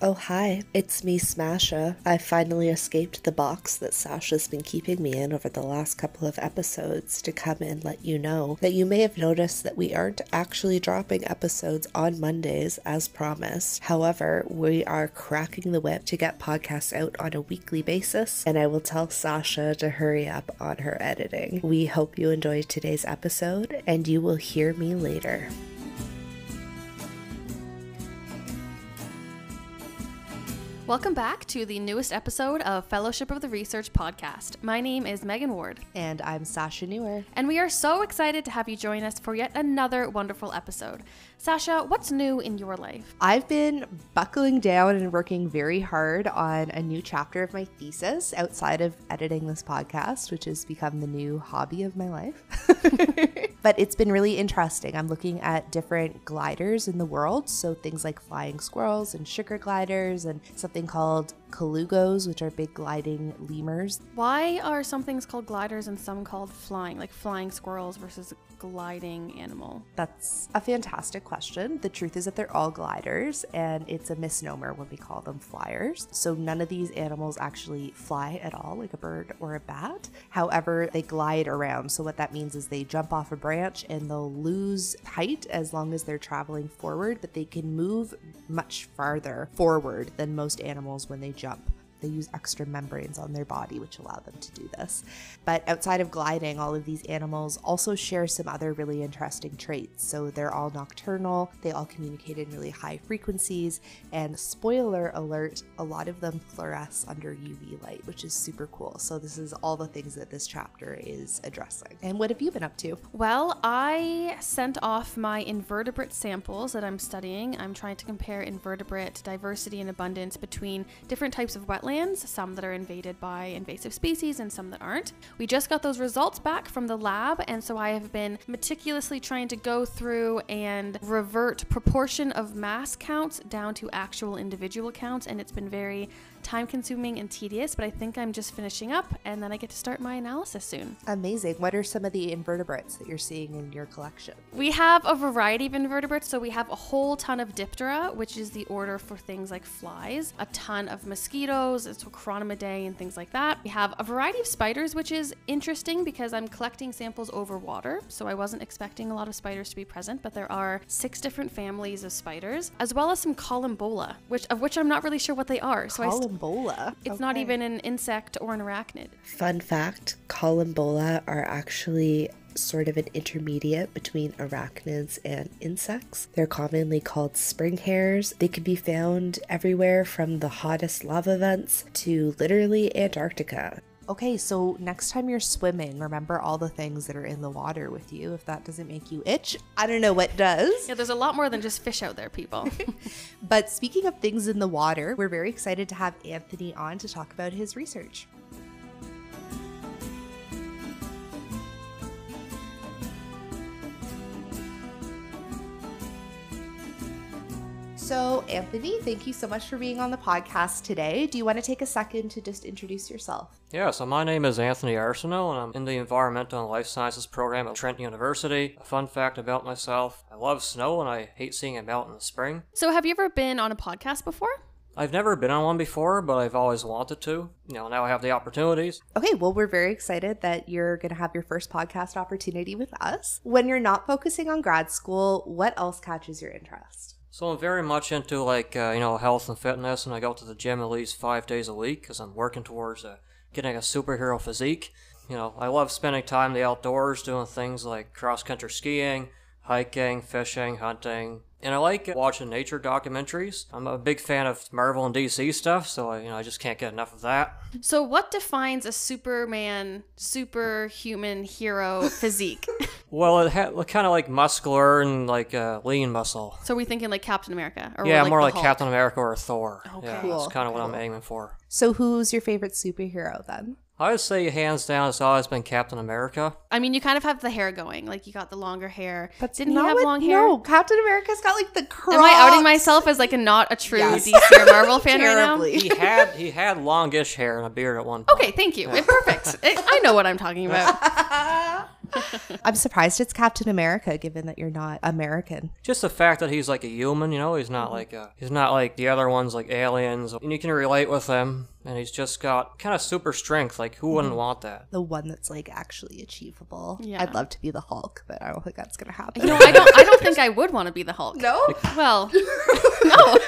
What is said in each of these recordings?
Oh, hi. It's me, Smasha. I finally escaped the box that Sasha's been keeping me in over the last couple of episodes to come and let you know that you may have noticed that we aren't actually dropping episodes on Mondays as promised. However, we are cracking the whip to get podcasts out on a weekly basis, and I will tell Sasha to hurry up on her editing. We hope you enjoyed today's episode, and you will hear me later. Welcome back to the newest episode of Fellowship of the Research podcast. My name is Megan Ward. And I'm Sasha Newer. And we are so excited to have you join us for yet another wonderful episode. Sasha, what's new in your life? I've been buckling down and working very hard on a new chapter of my thesis outside of editing this podcast, which has become the new hobby of my life. but it's been really interesting. I'm looking at different gliders in the world. So things like flying squirrels and sugar gliders, and something called colugos, which are big gliding lemurs. Why are some things called gliders and some called flying, like flying squirrels versus gliding animal? That's a fantastic question. The truth is that they're all gliders, and it's a misnomer when we call them flyers. So none of these animals actually fly at all, like a bird or a bat. However, they glide around. So what that means is they jump off a branch and they'll lose height as long as they're traveling forward, but they can move much farther forward than most animals when they jump. They use extra membranes on their body, which allow them to do this. But outside of gliding, all of these animals also share some other really interesting traits. So they're all nocturnal, they all communicate in really high frequencies, and spoiler alert, a lot of them fluoresce under UV light, which is super cool. So this is all the things that this chapter is addressing. And what have you been up to? Well, I sent off my invertebrate samples that I'm studying. I'm trying to compare invertebrate diversity and abundance between different types of wetlands wetlands, some that are invaded by invasive species and some that aren't. We just got those results back from the lab, and so I have been meticulously trying to go through and revert proportion of mass counts down to actual individual counts, and it's been very time consuming and tedious, but I think I'm just finishing up and then I get to start my analysis soon. Amazing. What are some of the invertebrates that you're seeing in your collection? We have a variety of invertebrates. So we have a whole ton of Diptera, which is the order for things like flies, a ton of mosquitoes, so Chironomidae and things like that. We have a variety of spiders, which is interesting because I'm collecting samples over water. So I wasn't expecting a lot of spiders to be present, but there are six different families of spiders, as well as some collembola, which of which I'm not really sure what they are. So I collembola. It's okay. not even an insect or an arachnid. Fun fact collembola are actually sort of an intermediate between arachnids and insects. They're commonly called springtails. They can be found everywhere from the hottest lava vents to literally Antarctica. Okay, so next time you're swimming, remember all the things that are in the water with you. If that doesn't make you itch, I don't know what does. Yeah, there's a lot more than just fish out there, people. but speaking of things in the water, we're very excited to have Anthony on to talk about his research. So, Anthony, thank you so much for being on the podcast today. Do you want to take a second to just introduce yourself? Yeah, so my name is Anthony Arsenault, and I'm in the Environmental and Life Sciences program at Trent University. A fun fact about myself I love snow and I hate seeing it melt in the spring. So, have you ever been on a podcast before? I've never been on one before, but I've always wanted to. You know, now I have the opportunities. Okay, well, we're very excited that you're going to have your first podcast opportunity with us. When you're not focusing on grad school, what else catches your interest? So I'm very much into like uh, you know health and fitness, and I go to the gym at least five days a week because I'm working towards uh, getting a superhero physique. You know, I love spending time in the outdoors doing things like cross country skiing, hiking, fishing, hunting, and I like watching nature documentaries. I'm a big fan of Marvel and DC stuff, so I, you know I just can't get enough of that. So, what defines a Superman, superhuman hero physique? well, it had kind of like muscular and like uh, lean muscle. So, are we thinking like Captain America? Or yeah, like more like Hulk? Captain America or Thor. Okay, yeah, cool. that's kind of what I'm aiming for. So, who's your favorite superhero then? I would say hands down, it's always been Captain America. I mean, you kind of have the hair going, like you got the longer hair. But didn't he have what, long hair? No, Captain America's got like the crocs. Am I outing myself as like a not a true yes. DC or Marvel fan right now? He had he had longish hair and a beard at one point. Okay, thank you. Yeah. Perfect. I know what I'm talking about. I'm surprised it's Captain America, given that you're not American. Just the fact that he's like a human, you know, he's not mm-hmm. like a, he's not like the other ones like aliens. And you can relate with him, and he's just got kind of super strength. Like who wouldn't mm-hmm. want that? The one that's like actually achievable. Yeah. I'd love to be the Hulk, but I don't think that's gonna happen. You know, I don't. I don't think I would want to be the Hulk. no. Well, no.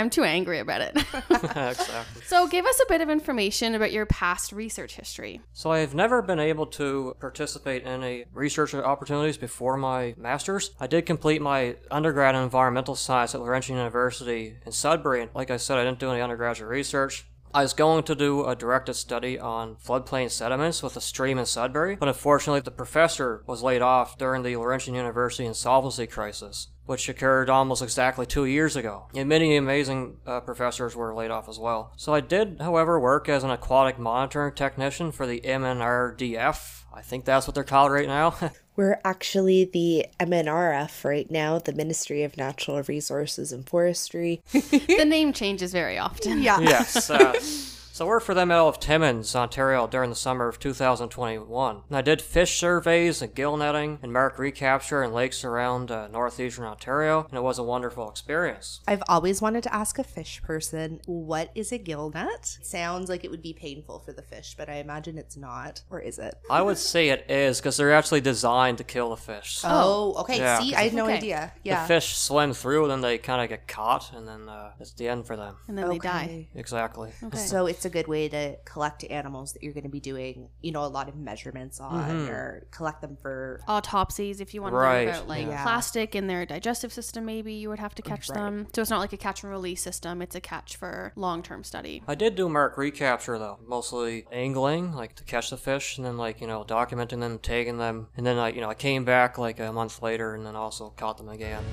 I'm too angry about it. exactly. So, give us a bit of information about your past research history. So I've never been able to participate in any research opportunities before my master's. I did complete my undergrad in environmental science at Laurentian University in Sudbury. And like I said, I didn't do any undergraduate research. I was going to do a directed study on floodplain sediments with a stream in Sudbury, but unfortunately the professor was laid off during the Laurentian University insolvency crisis, which occurred almost exactly two years ago. And many amazing uh, professors were laid off as well. So I did, however, work as an aquatic monitoring technician for the MNRDF. I think that's what they're called right now. We're actually the MNRF right now, the Ministry of Natural Resources and Forestry. the name changes very often. Yeah. yes. Uh, so I worked for them out of Timmins, Ontario during the summer of 2021. And I did fish surveys and gill netting and mark recapture in lakes around uh, northeastern Ontario, and it was a wonderful experience. I've always wanted to ask a fish person, what is a gill net? Sounds like it would be painful for the fish, but I imagine it's not. Or is it? I would say it is because they're actually designed to kill the fish. Oh, okay. Yeah. See, I had no Okay. idea. The fish swim through, and then they kind of get caught, and then uh, it's the end for them. And then they die. Exactly. Okay. So it's a good way to collect animals that you're going to be doing, you know, a lot of measurements on mm-hmm. or collect them for Autopsies, if you want to Right, know about like yeah. plastic in their digestive system, maybe you would have to catch them. So it's not like a catch and release system; it's a catch for long-term study. I did do mark recapture though, mostly angling, like to catch the fish, and then like you know documenting them, tagging them, and then like you know I came back like a month later, and then also caught them again.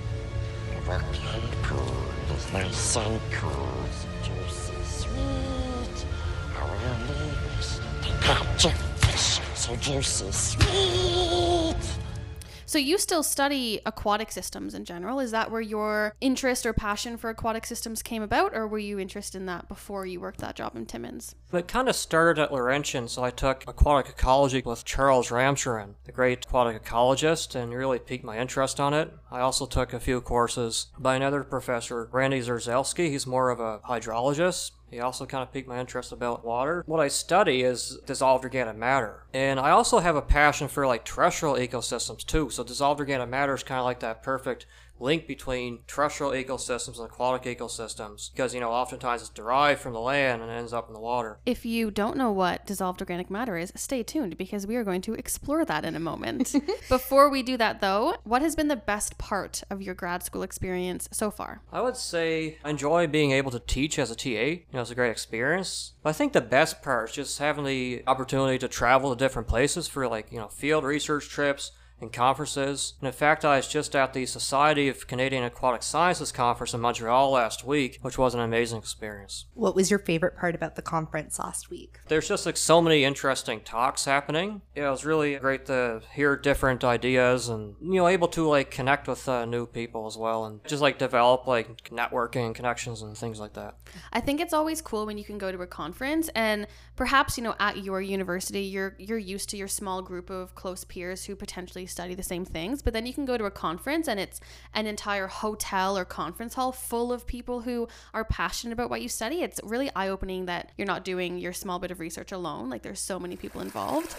So you still study aquatic systems in general. Is that where your interest or passion for aquatic systems came about, or were you interested in that before you worked that job in Timmins? It kind of started at Laurentian, so I took aquatic ecology with Charles Ramcharan, the great aquatic ecologist, and really piqued my interest on it. I also took a few courses by another professor, Randy Zerzelsky. He's more of a hydrologist. He also kind of piqued my interest about water. What I study is dissolved organic matter. And I also have a passion for like terrestrial ecosystems too. So dissolved organic matter is kind of like that perfect link between terrestrial ecosystems and aquatic ecosystems because you know oftentimes it's derived from the land and ends up in the water If you don't know what dissolved organic matter is, stay tuned because we are going to explore that in a moment. Before we do that, though, what has been the best part of your grad school experience so far? I would say I enjoy being able to teach as a TA. You know, it's a great experience. But I think the best part is just having the opportunity to travel to different places for like, you know, field research trips and conferences. And in fact, I was just at the Society of Canadian Aquatic Sciences conference in Montreal last week, which was an amazing experience. what was your favorite part about the conference last week? There's just like so many interesting talks happening. Yeah, it was really great to hear different ideas and you know able to like connect with uh, new people as well and just like develop like networking connections and things like that. I think it's always cool when you can go to a conference and perhaps you know at your university you're you're used to your small group of close peers who potentially study the same things but then you can go to a conference and it's an entire hotel or conference hall full of people who are passionate about what you study. It's really eye-opening that you're not doing your small bit of research alone. Like there's so many people involved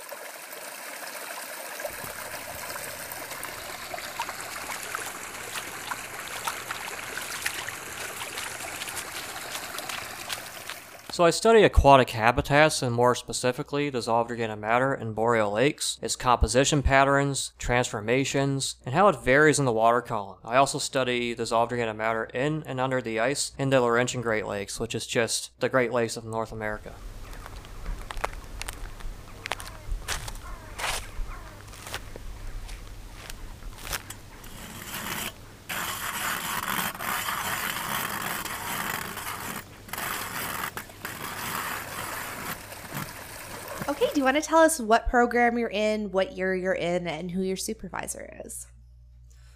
So I study aquatic habitats and more specifically dissolved organic matter in boreal lakes, its composition patterns, transformations, and how it varies in the water column. I also study dissolved organic matter in and under the ice in the Laurentian Great Lakes, which is just the Great Lakes of North America. Want to tell us what program you're in, what year you're in, and who your supervisor is?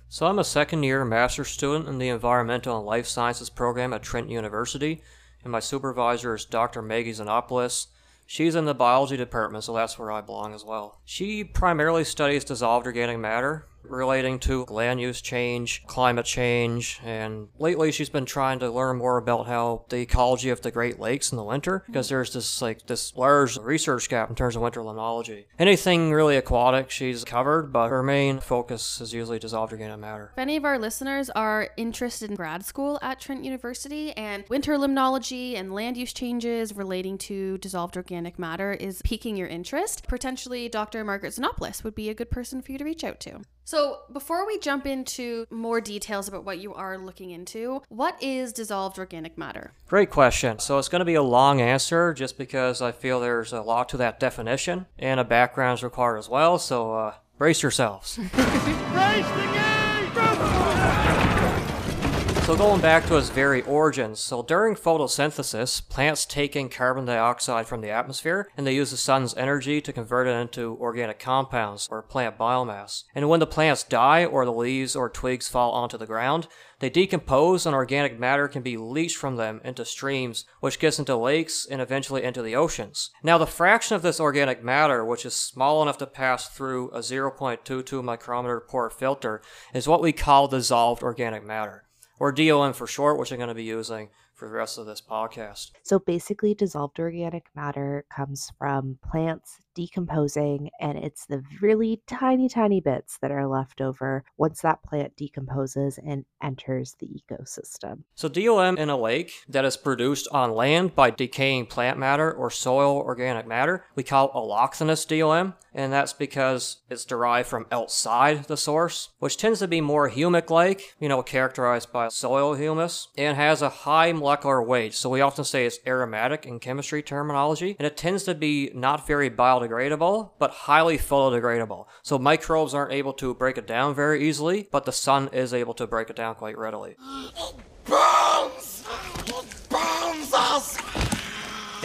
So I'm a second year master's student in the Environmental and Life Sciences program at Trent University, and my supervisor is Dr. Maggie Xenopoulos. She's in the biology department, so that's where I belong as well. She primarily studies dissolved organic matter, relating to land use change, climate change, and lately she's been trying to learn more about how the ecology of the Great Lakes in the winter, because there's this like this large research gap in terms of winter limnology. Anything really aquatic she's covered, but her main focus is usually dissolved organic matter. If any of our listeners are interested in grad school at Trent University and winter limnology and land use changes relating to dissolved organic matter is piquing your interest, potentially Dr. Margaret Xenopoulos would be a good person for you to reach out to. So, before we jump into more details about what you are looking into, what is dissolved organic matter? Great question. So it's going to be a long answer just because I feel there's a lot to that definition and a background is required as well. So uh, brace yourselves. So going back to its very origins, so during photosynthesis, plants take in carbon dioxide from the atmosphere and they use the sun's energy to convert it into organic compounds or plant biomass. And when the plants die or the leaves or twigs fall onto the ground, they decompose and organic matter can be leached from them into streams, which gets into lakes and eventually into the oceans. Now, the fraction of this organic matter, which is small enough to pass through a 0.22 micrometer pore filter, is what we call dissolved organic matter, or DOM for short, which I'm going to be using for the rest of this podcast. So basically, dissolved organic matter comes from plants decomposing, and it's the really tiny, tiny bits that are left over once that plant decomposes and enters the ecosystem. So DOM in a lake that is produced on land by decaying plant matter or soil organic matter, we call allochthonous DOM, and that's because it's derived from outside the source, which tends to be more humic-like, you know, characterized by soil humus, and has a high molecular weight. So we often say it's aromatic in chemistry terminology, and it tends to be not very biodegradable, but highly photodegradable. So microbes aren't able to break it down very easily, but the sun is able to break it down quite readily. Burns! It burns us!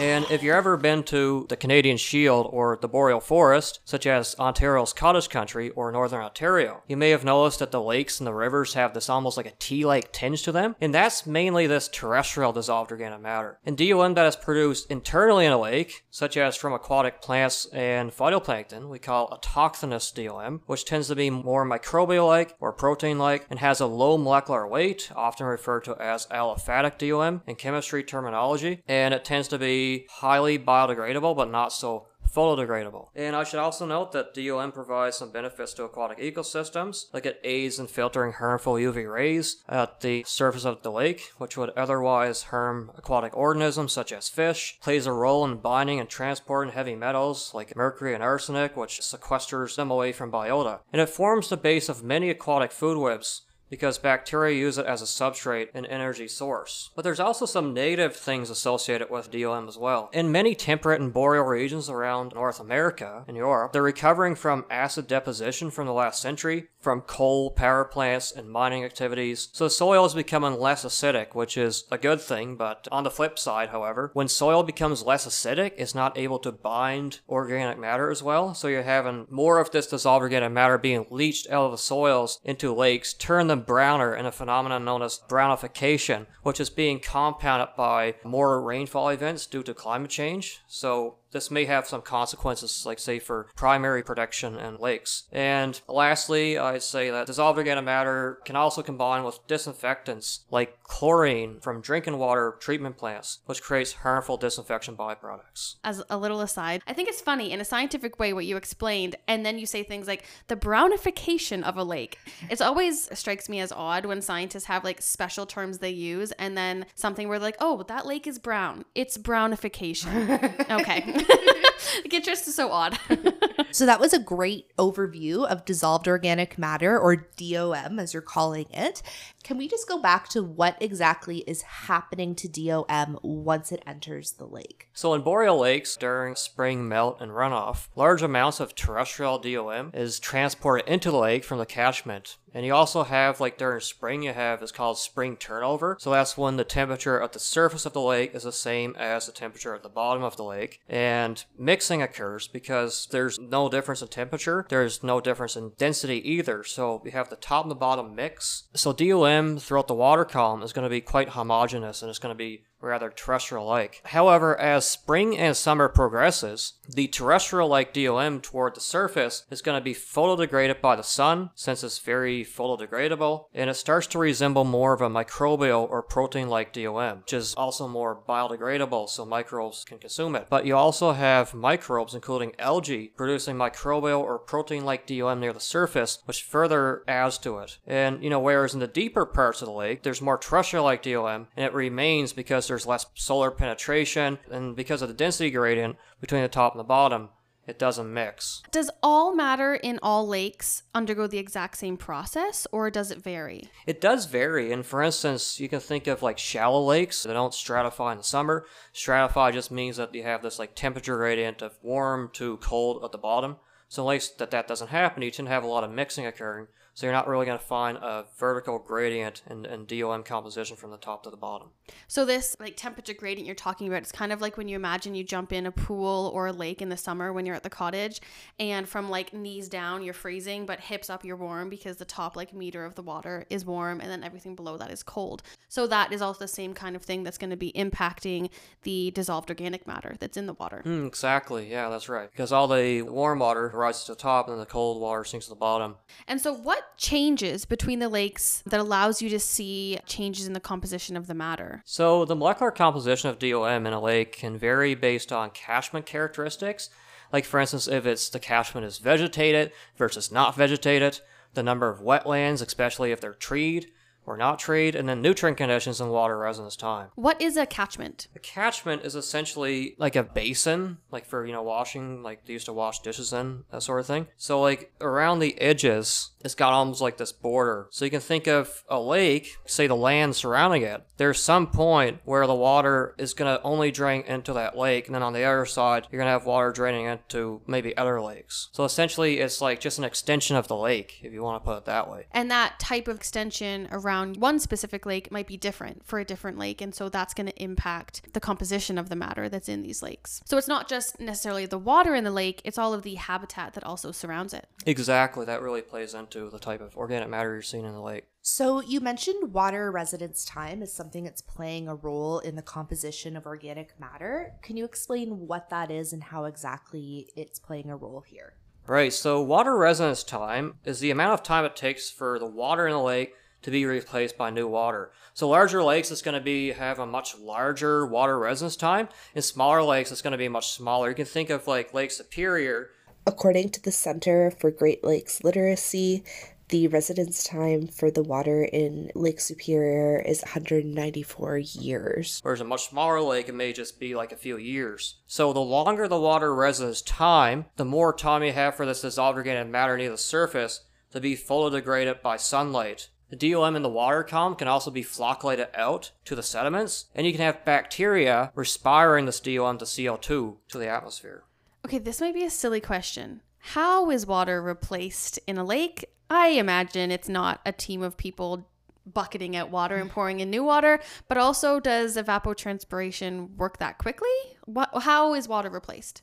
And if you've ever been to the Canadian Shield or the Boreal Forest, such as Ontario's Cottage Country or Northern Ontario, you may have noticed that the lakes and the rivers have this almost like a tea-like tinge to them, and that's mainly this terrestrial dissolved organic matter. And DOM that is produced internally in a lake, such as from aquatic plants and phytoplankton, we call autochthonous DOM, which tends to be more microbial-like or protein-like and has a low molecular weight, often referred to as aliphatic DOM in chemistry terminology, and it tends to be highly biodegradable but not so photodegradable. And I should also note that DOM provides some benefits to aquatic ecosystems, like it aids in filtering harmful UV rays at the surface of the lake, which would otherwise harm aquatic organisms such as fish, plays a role in binding and transporting heavy metals like mercury and arsenic, which sequesters them away from biota. And it forms the base of many aquatic food webs, because bacteria use it as a substrate and energy source. But there's also some negative things associated with DOM as well. In many temperate and boreal regions around North America and Europe, they're recovering from acid deposition from the last century, from coal power plants and mining activities. So soil is becoming less acidic, which is a good thing, but on the flip side, however, when soil becomes less acidic, it's not able to bind organic matter as well. So you're having more of this dissolved organic matter being leached out of the soils into lakes, turn them browner in a phenomenon known as brownification, which is being compounded by more rainfall events due to climate change. So this may have some consequences, like say for primary production in lakes. And lastly, I'd say that dissolved organic matter can also combine with disinfectants like chlorine from drinking water treatment plants, which creates harmful disinfection byproducts. As a little aside, I think it's funny in a scientific way what you explained, and then you say things like the brownification of a lake. It's always strikes me as odd when scientists have like special terms they use, and then something where like, oh, that lake is brown. It's brownification. okay. it's just so odd. So that was a great overview of dissolved organic matter, or DOM as you're calling it. Can we just go back to what exactly is happening to DOM once it enters the lake? So in boreal lakes during spring melt and runoff, large amounts of terrestrial DOM is transported into the lake from the catchment. And you also have, like during spring, you have is called spring turnover. So that's when the temperature at the surface of the lake is the same as the temperature at the bottom of the lake. And mixing occurs because there's no difference in temperature. There's no difference in density either. So you have the top and the bottom mix. So DOM throughout the water column is going to be quite homogeneous and it's going to be rather terrestrial like. However, as spring and summer progresses, the terrestrial like DOM toward the surface is going to be photodegraded by the sun, since it's very photodegradable, and it starts to resemble more of a microbial or protein like DOM, which is also more biodegradable so microbes can consume it. But you also have microbes, including algae, producing microbial or protein like DOM near the surface, which further adds to it. And, you know, whereas in the deeper parts of the lake, there's more terrestrial like DOM, and it remains because there's less solar penetration, and because of the density gradient between the top and the bottom, it doesn't mix. Does all matter in all lakes undergo the exact same process or does it vary? It does vary, and for instance, you can think of like shallow lakes that don't stratify in the summer. Stratify just means that you have this like temperature gradient of warm to cold at the bottom. So in lakes that that doesn't happen, you tend to have a lot of mixing occurring. So you're not really going to find a vertical gradient in, in DOM composition from the top to the bottom. So this like temperature gradient you're talking about, it's kind of like when you imagine you jump in a pool or a lake in the summer when you're at the cottage and from like knees down you're freezing but hips up you're warm because the top like meter of the water is warm and then everything below that is cold. So that is also the same kind of thing that's going to be impacting the dissolved organic matter that's in the water. Mm, exactly. Yeah, that's right. Because all the warm water rises to the top and the cold water sinks to the bottom. And so what changes between the lakes that allows you to see changes in the composition of the matter? So the molecular composition of DOM in a lake can vary based on catchment characteristics. Like for instance, if it's the catchment is vegetated versus not vegetated, the number of wetlands, especially if they're treed or not treed, and then nutrient conditions and water residence time. What is a catchment? A catchment is essentially like a basin, like for, you know, washing, like they used to wash dishes in, that sort of thing. So, like, around the edges, it's got almost like this border. So you can think of a lake, say the land surrounding it. There's some point where the water is going to only drain into that lake, and then on the other side, you're going to have water draining into maybe other lakes. So essentially, it's like just an extension of the lake, if you want to put it that way. And that type of extension around one specific lake might be different for a different lake. And so that's going to impact the composition of the matter that's in these lakes. So it's not just necessarily the water in the lake, it's all of the habitat that also surrounds it. Exactly, that really plays into the type of organic matter you're seeing in the lake. So, you mentioned water residence time is something that's playing a role in the composition of organic matter. Can you explain what that is and how exactly it's playing a role here? Right, so water residence time is the amount of time it takes for the water in the lake to be replaced by new water. So larger lakes, is going to be have a much larger water residence time. In smaller lakes, it's going to be much smaller. You can think of like Lake Superior. According to the Center for Great Lakes Literacy, the residence time for the water in Lake Superior is 194 years. Whereas a much smaller lake, it may just be like a few years. So the longer the water residence time, the more time you have for this dissolved organic matter near the surface to be fully degraded by sunlight. The DOM in the water column can also be flocculated out to the sediments, and you can have bacteria respiring this DOM to CO2 to the atmosphere. Okay, this might be a silly question. How is water replaced in a lake? I imagine it's not a team of people bucketing out water and pouring in new water, but also does evapotranspiration work that quickly? What, how is water replaced?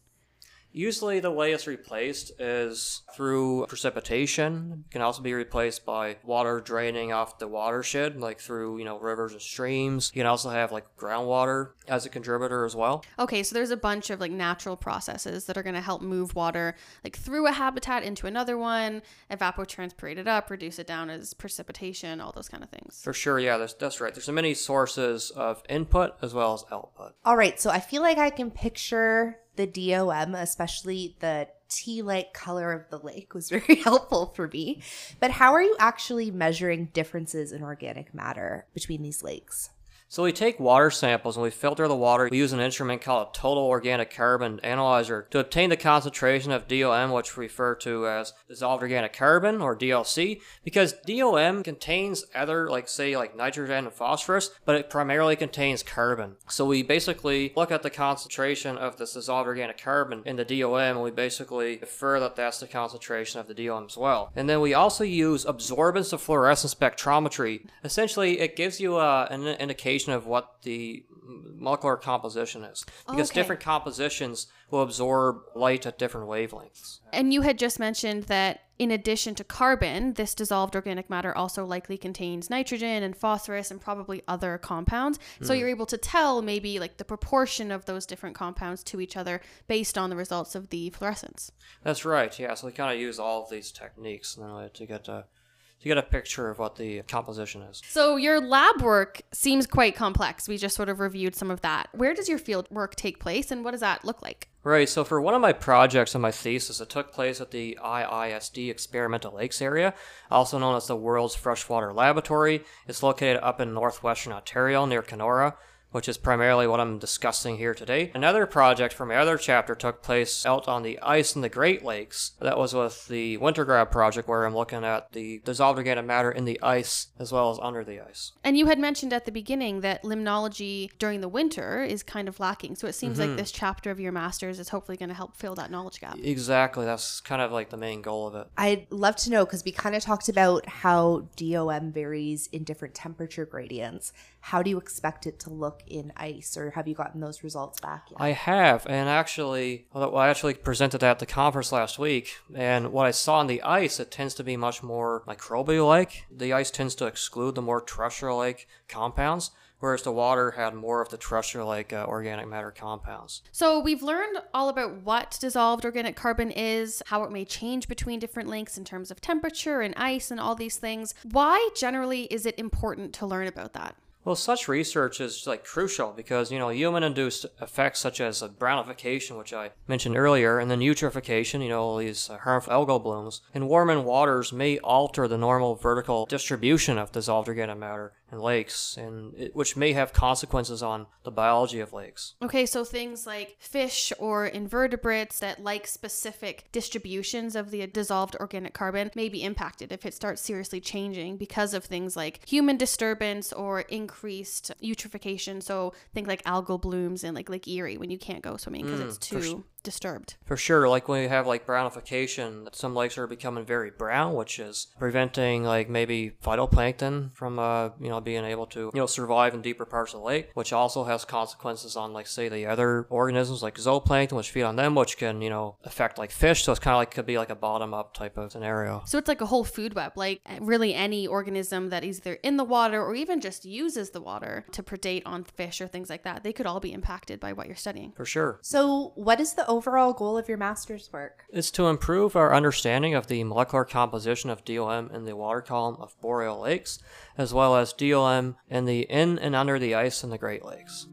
Usually, the way it's replaced is through precipitation. It can also be replaced by water draining off the watershed, like through, you know, rivers and streams. You can also have like groundwater as a contributor as well. Okay, so there's a bunch of like natural processes that are going to help move water like through a habitat into another one, evapotranspirate it up, reduce it down as precipitation, all those kind of things. For sure, yeah, that's, that's right. There's so many sources of input as well as output. All right, so I feel like I can picture the DOM, especially the tea like color of the lake, was very helpful for me. But how are you actually measuring differences in organic matter between these lakes? So we take water samples and we filter the water. We use an instrument called a total organic carbon analyzer to obtain the concentration of DOM, which we refer to as dissolved organic carbon or DOC, because DOM contains other, like say, like nitrogen and phosphorus, but it primarily contains carbon. So we basically look at the concentration of this dissolved organic carbon in the DOM, and we basically infer that that's the concentration of the DOM as well. And then we also use absorbance of fluorescence spectrometry. Essentially, it gives you uh, an indication indication of what the molecular composition is because Okay. different compositions will absorb light at different wavelengths. And you had just mentioned that in addition to carbon, this dissolved organic matter also likely contains nitrogen and phosphorus and probably other compounds. So hmm. you're able to tell maybe like the proportion of those different compounds to each other based on the results of the fluorescence. That's right. Yeah. So we kind of use all of these techniques and then to get a to get a picture of what the composition is. So your lab work seems quite complex. We just sort of reviewed some of that. Where does your field work take place and what does that look like? Right, so for one of my projects in my thesis, it took place at the IISD Experimental Lakes area, also known as the World's Freshwater Laboratory. It's located up in northwestern Ontario near Kenora, which is primarily what I'm discussing here today. Another project from my other chapter took place out on the ice in the Great Lakes. That was with the Winter Grab project, where I'm looking at the dissolved organic matter in the ice as well as under the ice. And you had mentioned at the beginning that limnology during the winter is kind of lacking. So it seems like mm-hmm. this chapter of your master's is hopefully going to help fill that knowledge gap. Exactly, that's kind of like the main goal of it. I'd love to know because we kind of talked about how DOM varies in different temperature gradients. How do you expect it to look in ice, or have you gotten those results back yet? I have, and actually, well, I actually presented that at the conference last week, and what I saw in the ice, it tends to be much more microbial-like. The ice tends to exclude the more terrestrial-like compounds, whereas the water had more of the terrestrial-like uh, organic matter compounds. So we've learned all about what dissolved organic carbon is, how it may change between different lengths in terms of temperature and ice and all these things. Why generally is it important to learn about that? Well, such research is like crucial because you know human-induced effects such as uh, brownification, which I mentioned earlier, and then eutrophication, you know, all these uh, harmful algal blooms in warming waters may alter the normal vertical distribution of dissolved organic matter in lakes, and it, which may have consequences on the biology of lakes. Okay, so things like fish or invertebrates that like specific distributions of the dissolved organic carbon may be impacted if it starts seriously changing because of things like human disturbance or increased eutrophication. So think like algal blooms in like Lake Erie when you can't go swimming because mm, it's for too disturbed. For sure, like when you have like brownification, that some lakes are becoming very brown, which is preventing like maybe phytoplankton from uh you know being able to you know survive in deeper parts of the lake, which also has consequences on like say the other organisms like zooplankton, which feed on them, which can you know affect like fish. So it's kind of like could be like a bottom up type of scenario. So it's like a whole food web, like really any organism that is either in the water or even just uses the water to predate on fish or things like that. They could all be impacted by what you're studying. For sure. so, what is the overall goal of your master's work? It's to improve our understanding of the molecular composition of DOM in the water column of boreal lakes, as well as DOM in the in and under the ice in the Great Lakes.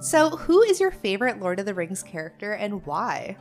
So, who is your favorite Lord of the Rings character and why?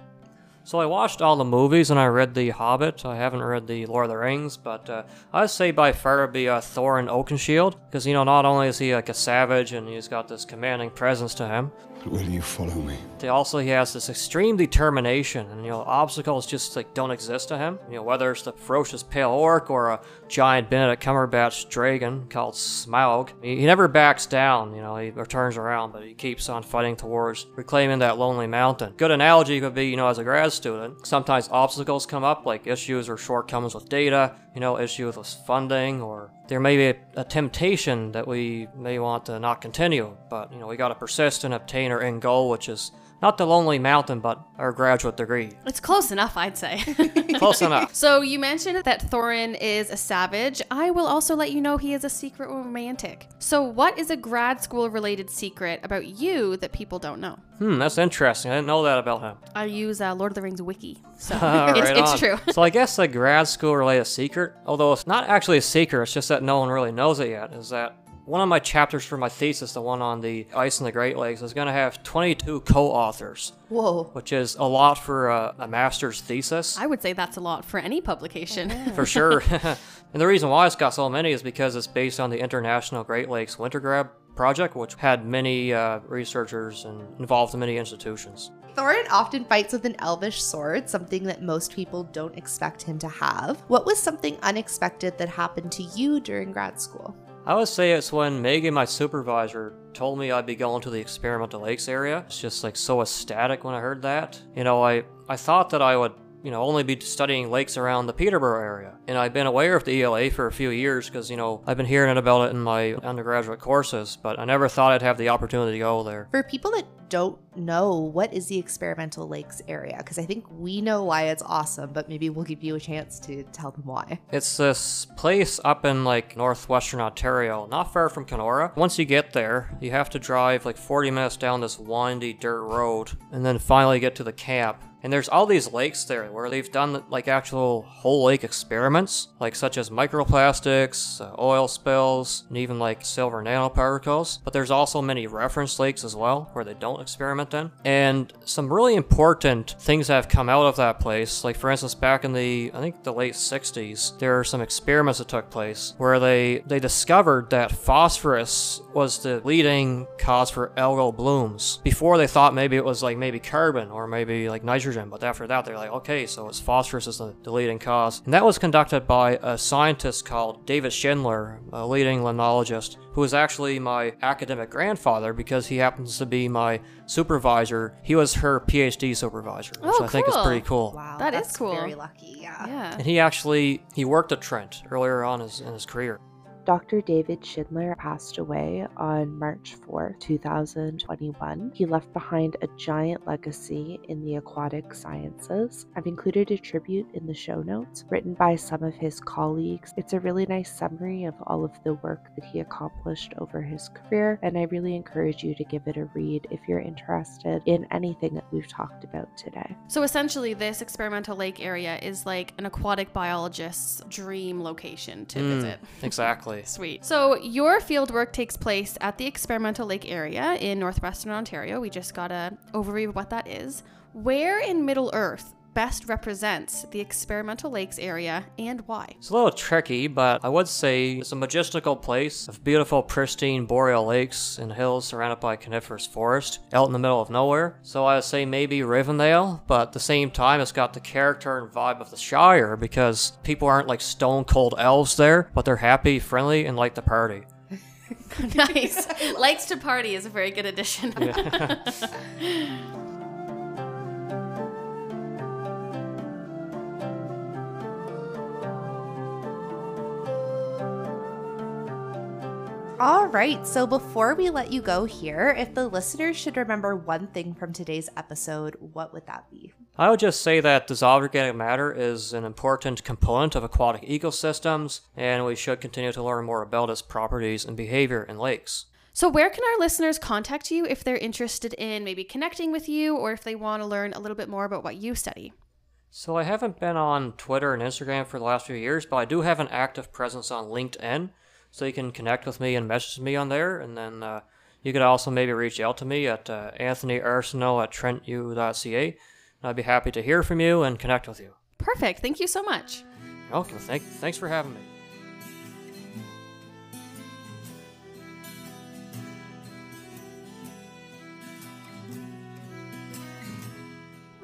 So I watched all the movies and I read The Hobbit. I haven't read The Lord of the Rings, but uh, I'd say by far it'd be uh, Thorin Oakenshield, because you know not only is he like a savage and he's got this commanding presence to him, Will you follow me? They also he has this extreme determination, and you know obstacles just like don't exist to him. You know whether it's the ferocious pale orc or a giant Benedict Cumberbatch dragon called Smaug, he, he never backs down. You know he turns around, but he keeps on fighting towards reclaiming that lonely mountain. Good analogy could be you know as a grad student, sometimes obstacles come up like issues or shortcomings with data. You know issues with funding or there may be a, a temptation that we may want to not continue, but you know we got to persist and obtain our end goal, which is not the lonely mountain, but our graduate degree. It's close enough, I'd say. Close enough. So you mentioned that Thorin is a savage. I will also let you know he is a secret romantic. So what is a grad school related secret about you that people don't know? Hmm, that's interesting. I didn't know that about him. I use uh, Lord of the Rings wiki, so Right it's, it's true. so I guess the grad school related secret, although it's not actually a secret, it's just that no one really knows it yet, is that one of my chapters for my thesis, the one on the ice in the Great Lakes, is going to have 22 co-authors, Whoa. which is a lot for a, a master's thesis. I would say that's a lot for any publication. for sure. and the reason why it's got so many is because it's based on the International Great Lakes Winter Grab project, which had many uh, researchers and involved many institutions. Thorin often fights with an elvish sword, something that most people don't expect him to have. What was something unexpected that happened to you during grad school? I would say it's when Megan, my supervisor, told me I'd be going to the experimental lakes area. It's just like so ecstatic when I heard that. You know, I, I thought that I would you know, only be studying lakes around the Peterborough area. And I've been aware of the ELA for a few years because, you know, I've been hearing about it in my undergraduate courses, but I never thought I'd have the opportunity to go there. For people that don't know, what is the experimental lakes area? Because I think we know why it's awesome, but maybe we'll give you a chance to tell them why. It's this place up in like northwestern Ontario, not far from Kenora. Once you get there, you have to drive like 40 minutes down this windy dirt road and then finally get to the camp. And there's all these lakes there where they've done like actual whole lake experiments, like such as microplastics, uh, oil spills, and even like silver nanoparticles. But there's also many reference lakes as well where they don't experiment in. And some really important things have come out of that place. Like for instance, back in the I think the late 60s, there are some experiments that took place where they they discovered that phosphorus was the leading cause for algal blooms. Before they thought maybe it was like maybe carbon or maybe like nitrogen, but after that they're like, okay, so it's phosphorus is the, the leading cause. And that was conducted by a scientist called David Schindler, a leading limnologist, who was actually my academic grandfather because he happens to be my supervisor. He was her PhD supervisor, which Oh, I think is pretty cool. Wow, That is that's cool. Very lucky, yeah. Yeah. And he actually he worked at Trent earlier on his, in his career. Dr. David Schindler passed away on March 4, 2021. He left behind a giant legacy in the aquatic sciences. I've included a tribute in the show notes written by some of his colleagues. It's a really nice summary of all of the work that he accomplished over his career, and I really encourage you to give it a read if you're interested in anything that we've talked about today. So essentially, this experimental lake area is like an aquatic biologist's dream location to Mm, visit. Exactly. Sweet. So your field work takes place at the experimental lake area in northwestern Ontario. We just got a overview of what that is. Where in Middle Earth best represents the experimental lakes area and why? It's a little tricky, but I would say it's a majestical place of beautiful, pristine boreal lakes and hills surrounded by coniferous forest out in the middle of nowhere. So I would say maybe Rivendell, but at the same time, it's got the character and vibe of the Shire because people aren't like stone cold elves there, but they're happy, friendly, and like to party. nice. Likes to party is a very good addition. All right, so before we let you go here, if the listeners should remember one thing from today's episode, what would that be? I would just say that dissolved organic matter is an important component of aquatic ecosystems, and we should continue to learn more about its properties and behavior in lakes. So, where can our listeners contact you if they're interested in maybe connecting with you or if they want to learn a little bit more about what you study? So I haven't been on Twitter and Instagram for the last few years, but I do have an active presence on LinkedIn, so you can connect with me and message me on there, and then uh, you could also maybe reach out to me at uh, Anthony Arsenault at trentu.ca, and I'd be happy to hear from you and connect with you. Perfect. Thank you so much. Okay, thank, thanks for having me.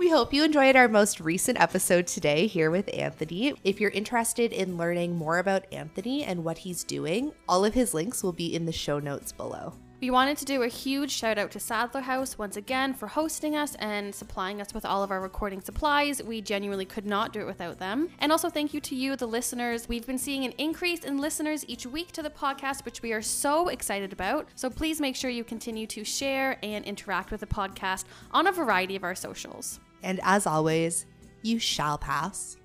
We hope you enjoyed our most recent episode today here with Anthony. If you're interested in learning more about Anthony and what he's doing, all of his links will be in the show notes below. We wanted to do a huge shout out to Sadleir House once again for hosting us and supplying us with all of our recording supplies. We genuinely could not do it without them. And also, thank you to you, the listeners. We've been seeing an increase in listeners each week to the podcast, which we are so excited about. So please make sure you continue to share and interact with the podcast on a variety of our socials. And as always, you shall pass.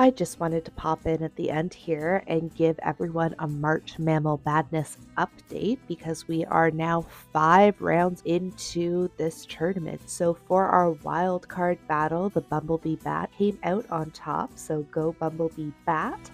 I just wanted to pop in at the end here and give everyone a March Mammal Madness update because we are now five rounds into this tournament. So, for our wild card battle, the Bumblebee Bat came out on top. So, go Bumblebee Bat.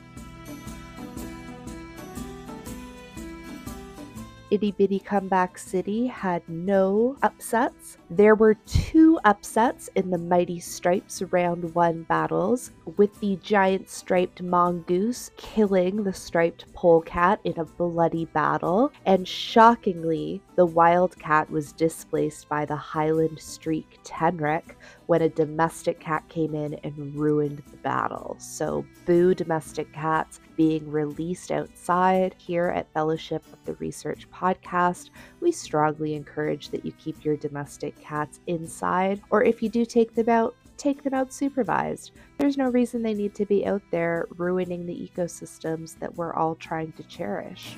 Itty Bitty Comeback City had no upsets. There were two upsets in the Mighty Stripes round one battles, with the giant striped mongoose killing the striped polecat in a bloody battle, and shockingly, the wildcat was displaced by the Highland Streak Tenrec when a domestic cat came in and ruined the battle. So, boo domestic cats being released outside. Here at Fellowship of the Research podcast, we strongly encourage that you keep your domestic cats inside, or if you do take them out, take them out supervised. There's no reason they need to be out there ruining the ecosystems that we're all trying to cherish.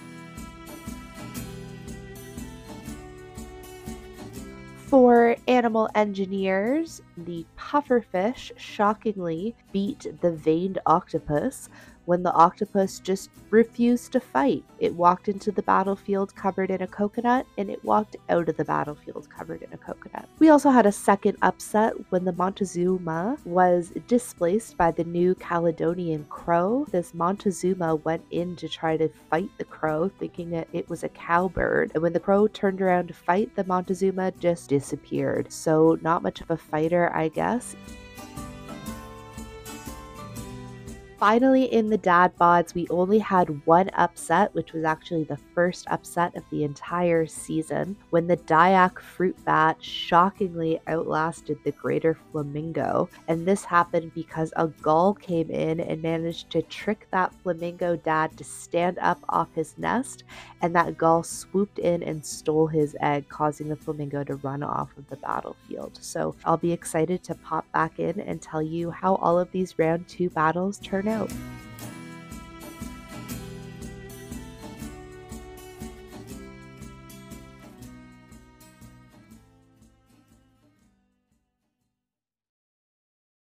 For animal engineers, the pufferfish shockingly beat the veined octopus when the octopus just refused to fight. It walked into the battlefield covered in a coconut and it walked out of the battlefield covered in a coconut. We also had a second upset when the Montezuma was displaced by the new Caledonian crow. This Montezuma went in to try to fight the crow, thinking that it was a cowbird. And when the crow turned around to fight, the Montezuma just disappeared. So, not much of a fighter, I guess. Finally, in the dad bods, we only had one upset, which was actually the first upset of the entire season, when the Dayak fruit bat shockingly outlasted the greater flamingo. And this happened because a gull came in and managed to trick that flamingo dad to stand up off his nest, and that gull swooped in and stole his egg, causing the flamingo to run off of the battlefield. So I'll be excited to pop back in and tell you how all of these round two battles turn out.